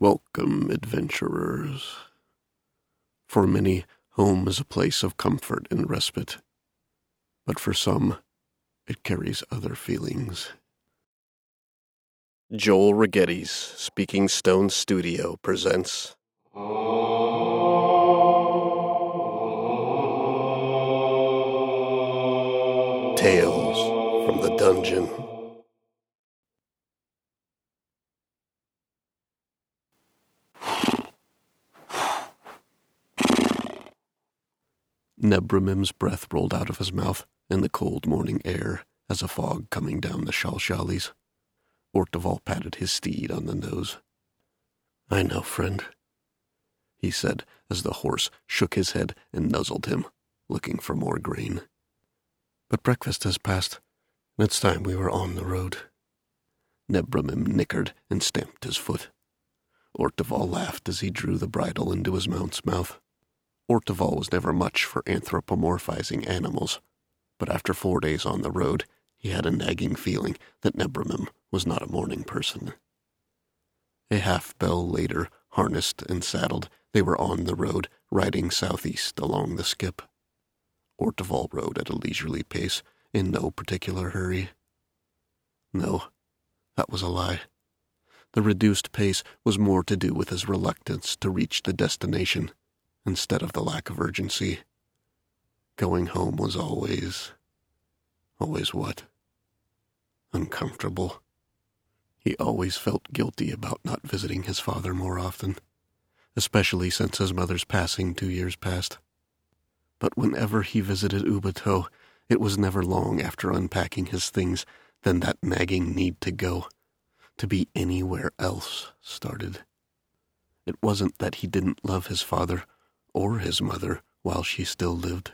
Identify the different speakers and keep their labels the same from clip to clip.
Speaker 1: Welcome, adventurers. For many, home is a place of comfort and respite, but for some, it carries other feelings. Joel Rigetti's Speaking Stone Studio presents. Tales from the Dungeon. Nebramim's breath rolled out of his mouth in the cold morning air as a fog coming down the Shalshalis. Orteval patted his steed on the nose. I know, friend, he said as the horse shook his head and nuzzled him, looking for more grain. But breakfast has passed, and it's time we were on the road. Nebramim nickered and stamped his foot. Orteval laughed as he drew the bridle into his mount's mouth. Orteval was never much for anthropomorphizing animals, but after four days on the road, he had a nagging feeling that Nebramim was not a morning person. A half bell later, harnessed and saddled, they were on the road, riding southeast along the skip. Orteval rode at a leisurely pace, in no particular hurry. No, that was a lie. The reduced pace was more to do with his reluctance to reach the destination instead of the lack of urgency. Going home was always. always what? Uncomfortable. He always felt guilty about not visiting his father more often, especially since his mother's passing two years past. But whenever he visited Ubato, it was never long after unpacking his things than that nagging need to go, to be anywhere else, started. It wasn't that he didn't love his father or his mother while she still lived.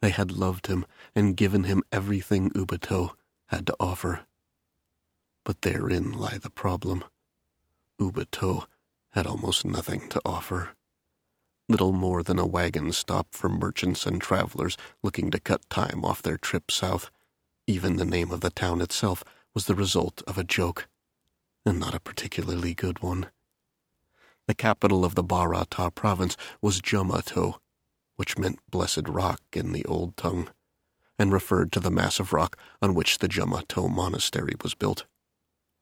Speaker 1: They had loved him and given him everything Ubato had to offer. But therein lay the problem. Ubato had almost nothing to offer. Little more than a wagon stop for merchants and travelers looking to cut time off their trip south. Even the name of the town itself was the result of a joke, and not a particularly good one. The capital of the Barata province was Jumato, which meant blessed rock in the old tongue, and referred to the massive rock on which the Jumato monastery was built,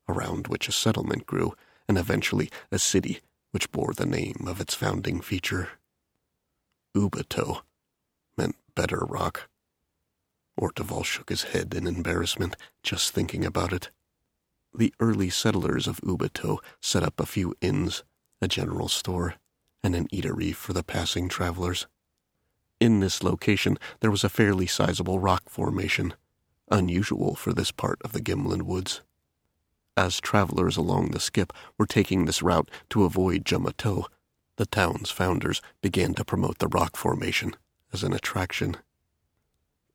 Speaker 1: around which a settlement grew, and eventually a city which bore the name of its founding feature. Ubato meant better rock. Orteval shook his head in embarrassment just thinking about it. The early settlers of Ubato set up a few inns a general store, and an eatery for the passing travelers. In this location, there was a fairly sizable rock formation, unusual for this part of the Gimlin woods. As travelers along the skip were taking this route to avoid Jumato, the town's founders began to promote the rock formation as an attraction.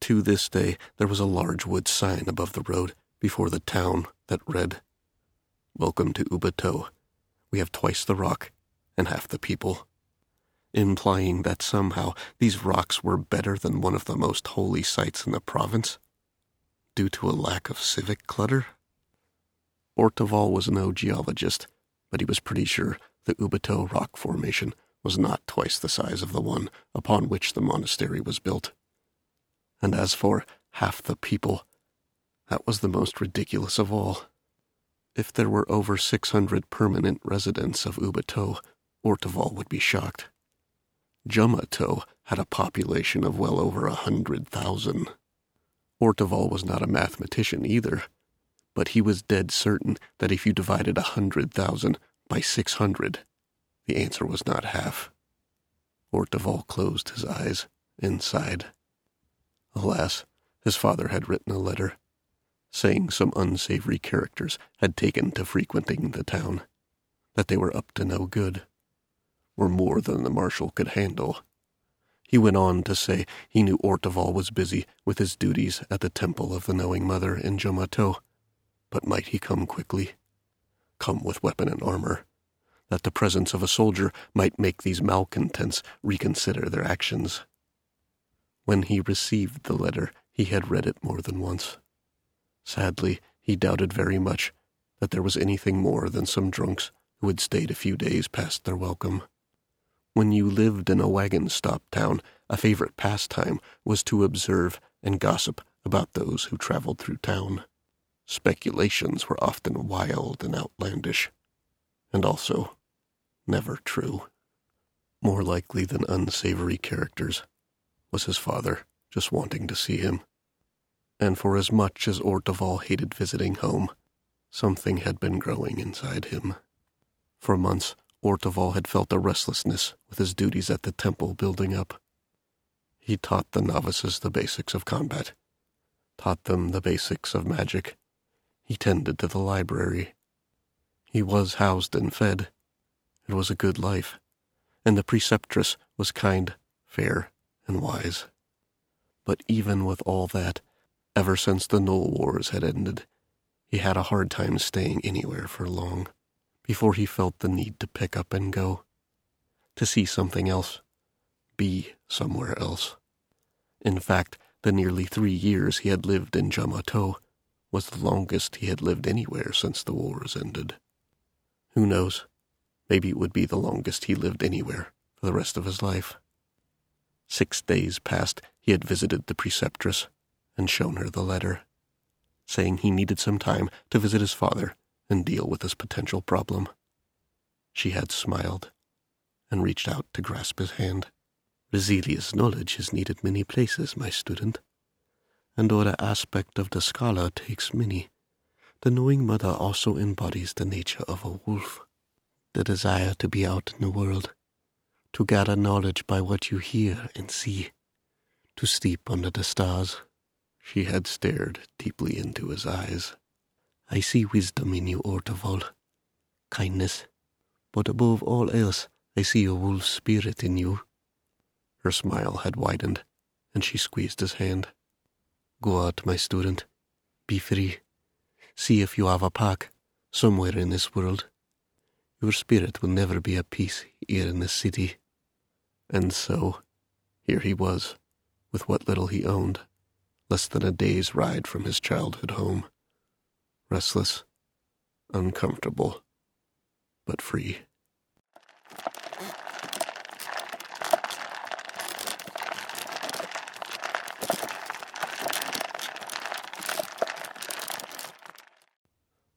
Speaker 1: To this day, there was a large wood sign above the road before the town that read, Welcome to Ubato, we have twice the rock and half the people, implying that somehow these rocks were better than one of the most holy sites in the province, due to a lack of civic clutter. Orteval was no geologist, but he was pretty sure the Ubato rock formation was not twice the size of the one upon which the monastery was built. And as for half the people, that was the most ridiculous of all. If there were over 600 permanent residents of Ubato, Orteval would be shocked. Jumato had a population of well over a hundred thousand. Orteval was not a mathematician either, but he was dead certain that if you divided a hundred thousand by six hundred, the answer was not half. Orteval closed his eyes and sighed. Alas, his father had written a letter saying some unsavory characters had taken to frequenting the town, that they were up to no good, were more than the marshal could handle. He went on to say he knew Orteval was busy with his duties at the Temple of the Knowing Mother in Jumato, but might he come quickly? Come with weapon and armor, that the presence of a soldier might make these malcontents reconsider their actions. When he received the letter, he had read it more than once. Sadly, he doubted very much that there was anything more than some drunks who had stayed a few days past their welcome. When you lived in a wagon stop town, a favorite pastime was to observe and gossip about those who traveled through town. Speculations were often wild and outlandish, and also never true. More likely than unsavory characters was his father just wanting to see him. And for as much as Orteval hated visiting home, something had been growing inside him. For months, Orteval had felt a restlessness with his duties at the temple building up. He taught the novices the basics of combat, taught them the basics of magic. He tended to the library. He was housed and fed. It was a good life, and the preceptress was kind, fair, and wise. But even with all that, ever since the Gnoll Wars had ended, he had a hard time staying anywhere for long before he felt the need to pick up and go, to see something else, be somewhere else. In fact, the nearly three years he had lived in Jumato was the longest he had lived anywhere since the wars ended. Who knows? Maybe it would be the longest he lived anywhere for the rest of his life. Six days past, he had visited the preceptress and shown her the letter, saying he needed some time to visit his father and deal with this potential problem. She had smiled and reached out to grasp his hand. Resilia's knowledge is needed many places, my student, and though the aspect of the scholar takes many, the knowing mother also embodies the nature of a wolf, the desire to be out in the world, to gather knowledge by what you hear and see, to sleep under the stars. She had stared deeply into his eyes. I see wisdom in you, Orteval, kindness, but above all else, I see a wolf's spirit in you. Her smile had widened, and she squeezed his hand. Go out, my student. Be free. See if you have a pack somewhere in this world. Your spirit will never be at peace here in this city. And so, here he was, with what little he owned, less than a day's ride from his childhood home restless, uncomfortable, but free.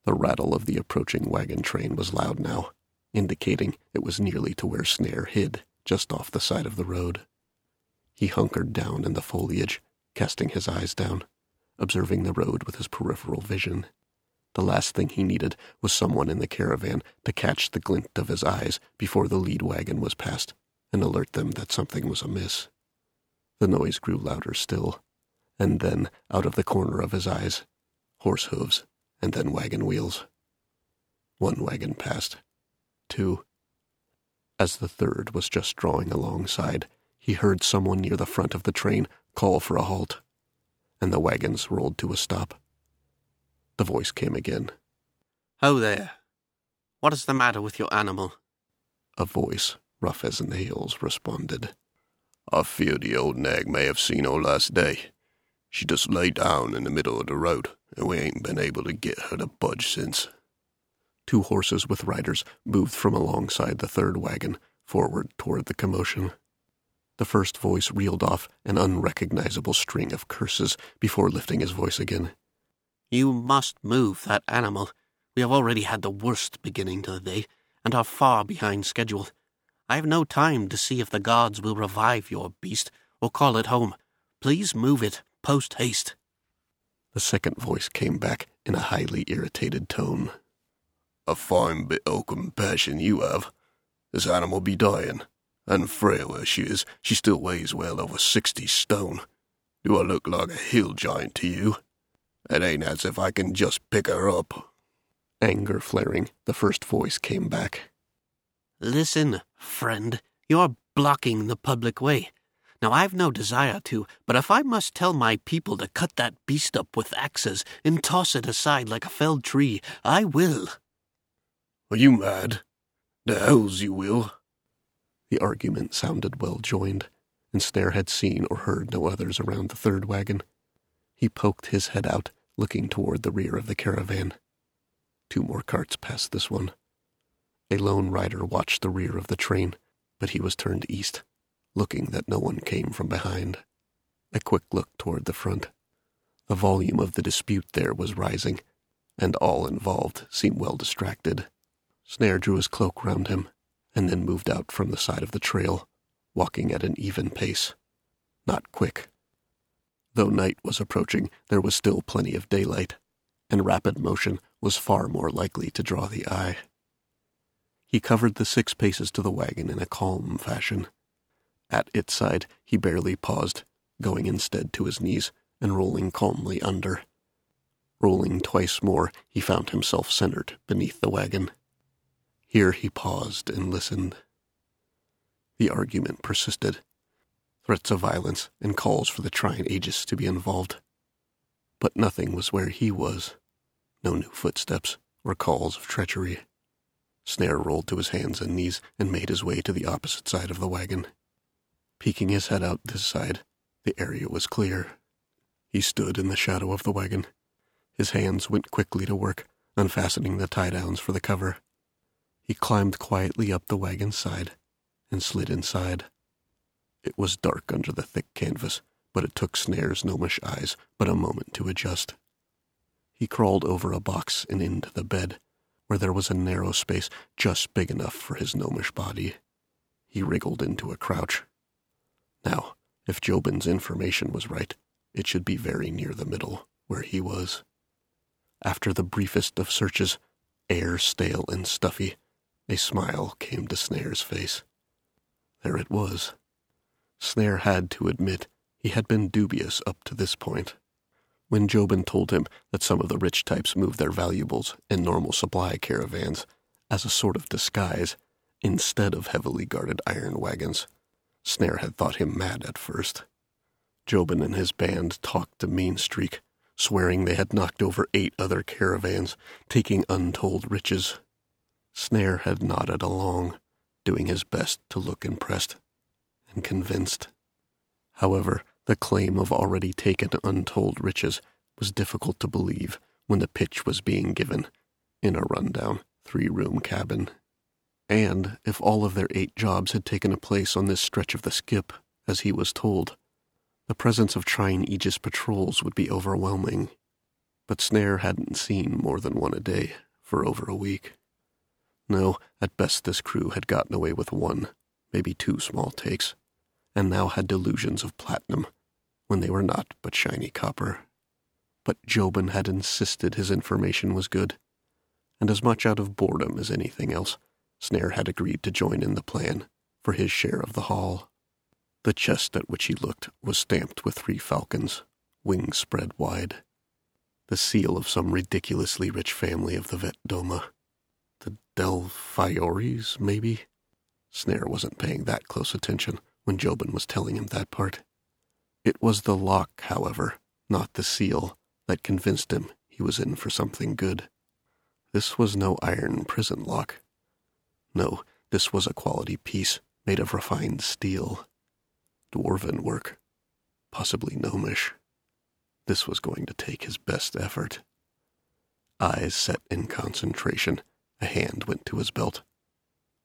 Speaker 1: The rattle of the approaching wagon train was loud now, indicating it was nearly to where Snare hid, just off the side of the road. He hunkered down in the foliage, casting his eyes down, observing the road with his peripheral vision. The last thing he needed was someone in the caravan to catch the glint of his eyes before the lead wagon was passed and alert them that something was amiss. The noise grew louder still, and then, out of the corner of his eyes, horse hooves and then wagon wheels. One wagon passed. Two. As the third was just drawing alongside, he heard someone near the front of the train call for a halt, and the wagons rolled to a stop. The voice came again.
Speaker 2: Ho there. What is the matter with your animal?
Speaker 1: A voice, rough as nails, responded. I fear the old nag may have seen her last day. She just lay down in the middle of the road, and we ain't been able to get her to budge since. Two horses with riders moved from alongside the third wagon forward toward the commotion. The first voice reeled off an unrecognizable string of curses before lifting his voice again.
Speaker 2: You must move that animal. We have already had the worst beginning to the day, and are far behind schedule. I have no time to see if the gods will revive your beast or call it home. Please move it post haste.
Speaker 1: The second voice came back in a highly irritated tone. A fine bit o' compassion you have. This animal be dying, and frail as she is, she still weighs well over sixty stone. Do I look like a hill giant to you? It ain't as if I can just pick her up. Anger flaring, the first voice came back.
Speaker 2: Listen, friend, you're blocking the public way. Now, I've no desire to, but if I must tell my people to cut that beast up with axes and toss it aside like a felled tree, I will.
Speaker 1: Are you mad? The hells you will. The argument sounded well joined, and Snare had seen or heard no others around the third wagon. He poked his head out, looking toward the rear of the caravan. Two more carts passed this one. A lone rider watched the rear of the train, but he was turned east, looking that no one came from behind. A quick look toward the front. The volume of the dispute there was rising, and all involved seemed well distracted. Snare drew his cloak round him, and then moved out from the side of the trail, walking at an even pace. Not quick. Though night was approaching, there was still plenty of daylight, and rapid motion was far more likely to draw the eye. He covered the six paces to the wagon in a calm fashion. At its side, he barely paused, going instead to his knees and rolling calmly under. Rolling twice more, he found himself centered beneath the wagon. Here he paused and listened. The argument persisted. Threats of violence and calls for the Trine Aegis to be involved. But nothing was where he was. No new footsteps or calls of treachery. Snare rolled to his hands and knees and made his way to the opposite side of the wagon. Peeking his head out this side, the area was clear. He stood in the shadow of the wagon. His hands went quickly to work, unfastening the tie downs for the cover. He climbed quietly up the wagon side and slid inside. It was dark under the thick canvas, but it took Snare's gnomish eyes but a moment to adjust. He crawled over a box and into the bed, where there was a narrow space just big enough for his gnomish body. He wriggled into a crouch. Now, if Jobin's information was right, it should be very near the middle, where he was. After the briefest of searches, air stale and stuffy, a smile came to Snare's face. There it was. Snare had to admit he had been dubious up to this point. When Jobin told him that some of the rich types moved their valuables in normal supply caravans as a sort of disguise instead of heavily guarded iron wagons, Snare had thought him mad at first. Jobin and his band talked to Mean Streak, swearing they had knocked over eight other caravans, taking untold riches. Snare had nodded along, doing his best to look impressed and convinced. However, the claim of already taken untold riches was difficult to believe when the pitch was being given in a rundown three room cabin. And if all of their eight jobs had taken a place on this stretch of the skip, as he was told, the presence of Trine Aegis patrols would be overwhelming. But Snare hadn't seen more than one a day for over a week. No, at best this crew had gotten away with one, maybe two small takes, and now had delusions of platinum when they were not but shiny copper. But Jobin had insisted his information was good, and as much out of boredom as anything else, Snare had agreed to join in the plan for his share of the haul. The chest at which he looked was stamped with three falcons, wings spread wide. The seal of some ridiculously rich family of the Vet The maybe? Snare wasn't paying that close attention when Jobin was telling him that part. It was the lock, however, not the seal, that convinced him he was in for something good. This was no iron prison lock. No, this was a quality piece made of refined steel. Dwarven work, possibly gnomish. This was going to take his best effort. Eyes set in concentration, a hand went to his belt.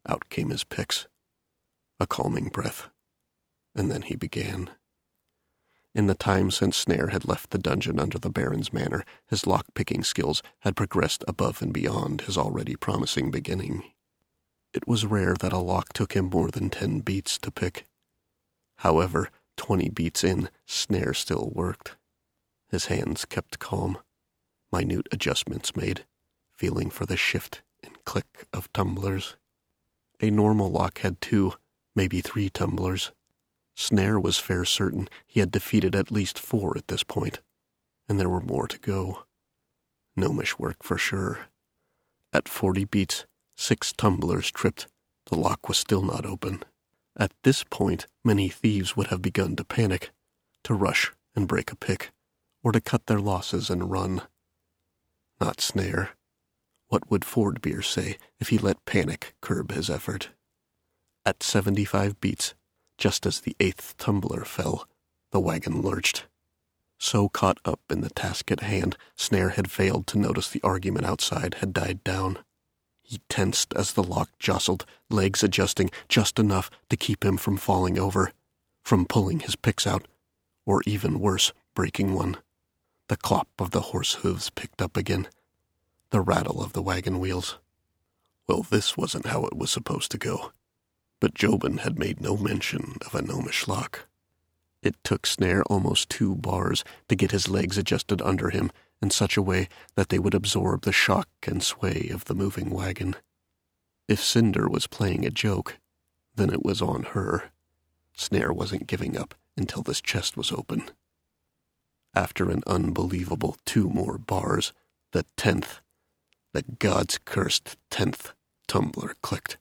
Speaker 1: Out came his picks. A calming breath. And then he began. In the time since Snare had left the dungeon under the Baron's manor, his lock-picking skills had progressed above and beyond his already promising beginning. It was rare that a lock took him more than ten beats to pick. However, twenty beats in, Snare still worked. His hands kept calm, minute adjustments made, feeling for the shift click of tumblers. A normal lock had two, maybe three tumblers. Snare was fair certain he had defeated at least four at this point, and there were more to go. Gnomish work for sure. At forty beats, six tumblers tripped. The lock was still not open. At this point, many thieves would have begun to panic, to rush and break a pick, or to cut their losses and run. Not Snare. What would Fordbeer say if he let panic curb his effort? At seventy-five beats, just as the eighth tumbler fell, the wagon lurched. So caught up in the task at hand, Snare had failed to notice the argument outside had died down. He tensed as the lock jostled, legs adjusting just enough to keep him from falling over, from pulling his picks out, or even worse, breaking one. The clop of the horse hooves picked up again, the rattle of the wagon wheels. Well, this wasn't how it was supposed to go. But Jobin had made no mention of a gnomish lock. It took Snare almost two bars to get his legs adjusted under him in such a way that they would absorb the shock and sway of the moving wagon. If Cinder was playing a joke, then it was on her. Snare wasn't giving up until this chest was open. After an unbelievable two more bars, the tenth, the God's cursed tenth tumbler clicked,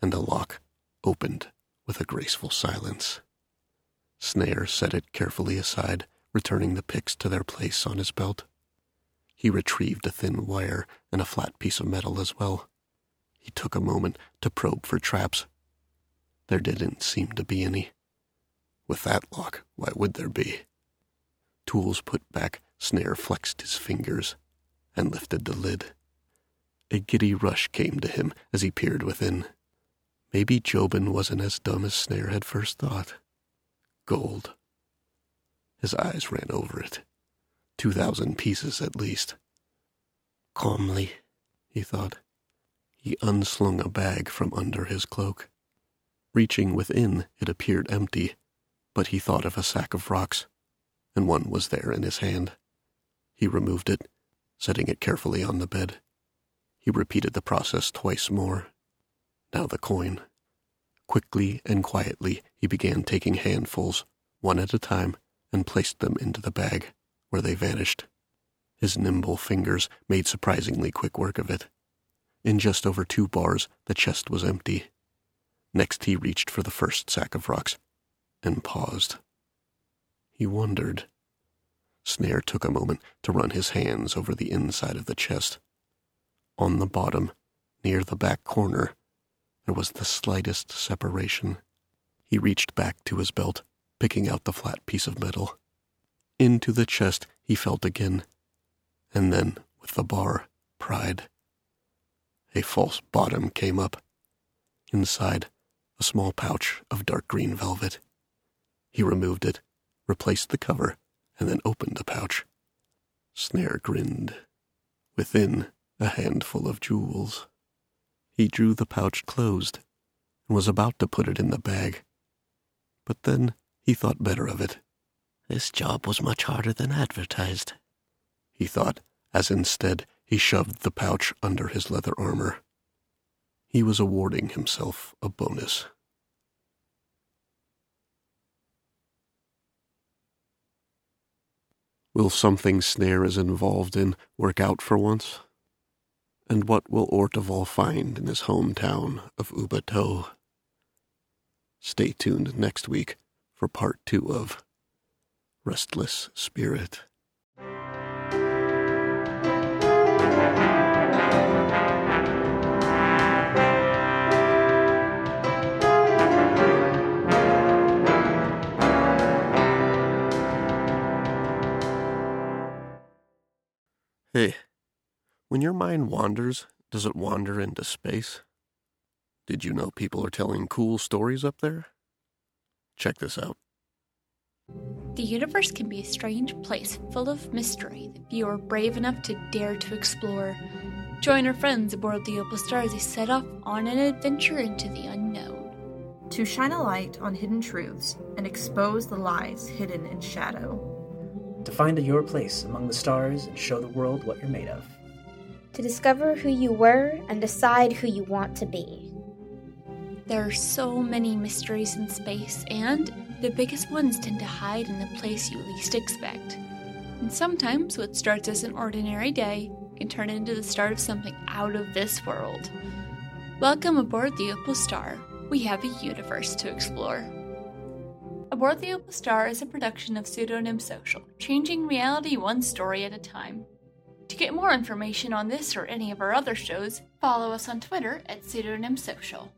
Speaker 1: and the lock opened with a graceful silence. Snare set it carefully aside returning the picks to their place on his belt. He retrieved a thin wire and a flat piece of metal as well. He took a moment to probe for traps. There didn't seem to be any. With that lock, why would there be? Tools put back, Snare flexed his fingers and lifted the lid. A giddy rush came to him as he peered within. Maybe Jobin wasn't as dumb as Snare had first thought. Gold. His eyes ran over it. Two thousand pieces at least. Calmly, he thought. He unslung a bag from under his cloak. Reaching within, it appeared empty, but he thought of a sack of rocks, and one was there in his hand. He removed it, setting it carefully on the bed. He repeated the process twice more. Now the coin. Quickly and quietly, he began taking handfuls, one at a time, and placed them into the bag, where they vanished. His nimble fingers made surprisingly quick work of it. In just over two bars, the chest was empty. Next, he reached for the first sack of rocks and paused. He wondered. Snare took a moment to run his hands over the inside of the chest. On the bottom, near the back corner, there was the slightest separation. He reached back to his belt picking out the flat piece of metal. Into the chest he felt again, and then, with the bar, pried. A false bottom came up. Inside, a small pouch of dark green velvet. He removed it, replaced the cover, and then opened the pouch. Snare grinned. Within, a handful of jewels. He drew the pouch closed and was about to put it in the bag. But then he thought better of it.
Speaker 2: This job was much harder than advertised,
Speaker 1: he thought, as instead he shoved the pouch under his leather armor. He was awarding himself a bonus. Will something Snare is involved in work out for once? And what will Orteval find in his hometown of Ubato? Stay tuned next week for part two of Restless Spirit. Hey, when your mind wanders, does it wander into space? Did you know people are telling cool stories up there? Check this out.
Speaker 3: The universe can be a strange place full of mystery that you are brave enough to dare to explore. Join our friends aboard the Opal Star as they set off on an adventure into the unknown.
Speaker 4: To shine a light on hidden truths and expose the lies hidden in shadow.
Speaker 5: To find your place among the stars and show the world what you're made of.
Speaker 6: To discover who you were and decide who you want to be.
Speaker 3: There are so many mysteries in space, and the biggest ones tend to hide in the place you least expect. And sometimes what starts as an ordinary day can turn into the start of something out of this world. Welcome aboard the Opal Star. We have a universe to explore. Aboard the Opal Star is a production of Pseudonym Social, changing reality one story at a time. To get more information on this or any of our other shows, follow us on Twitter at Pseudonym Social.